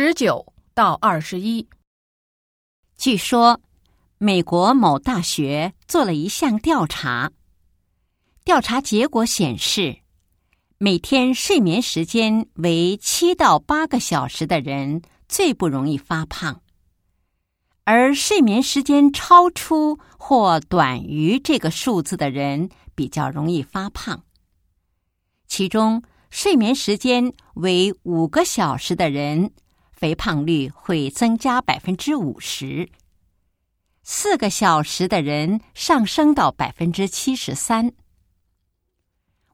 十九到二十一。据说，美国某大学做了一项调查，调查结果显示，每天睡眠时间为七到八个小时的人最不容易发胖，而睡眠时间超出或短于这个数字的人比较容易发胖。其中，睡眠时间为五个小时的人。肥胖率会增加百分之五十，四个小时的人上升到百分之七十三。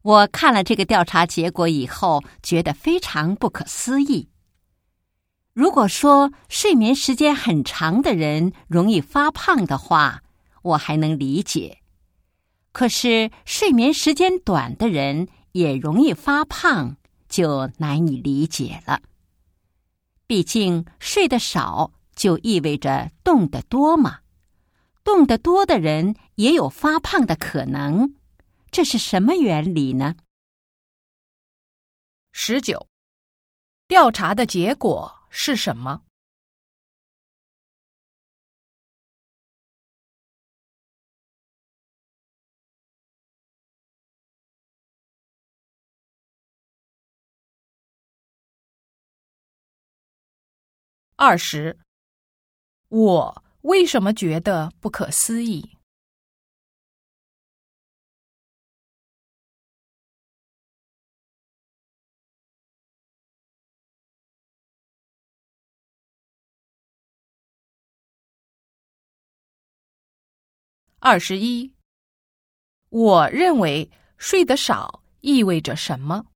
我看了这个调查结果以后，觉得非常不可思议。如果说睡眠时间很长的人容易发胖的话，我还能理解；可是睡眠时间短的人也容易发胖，就难以理解了。毕竟睡得少就意味着动得多嘛，动得多的人也有发胖的可能，这是什么原理呢？十九，调查的结果是什么？二十，我为什么觉得不可思议？二十一，我认为睡得少意味着什么？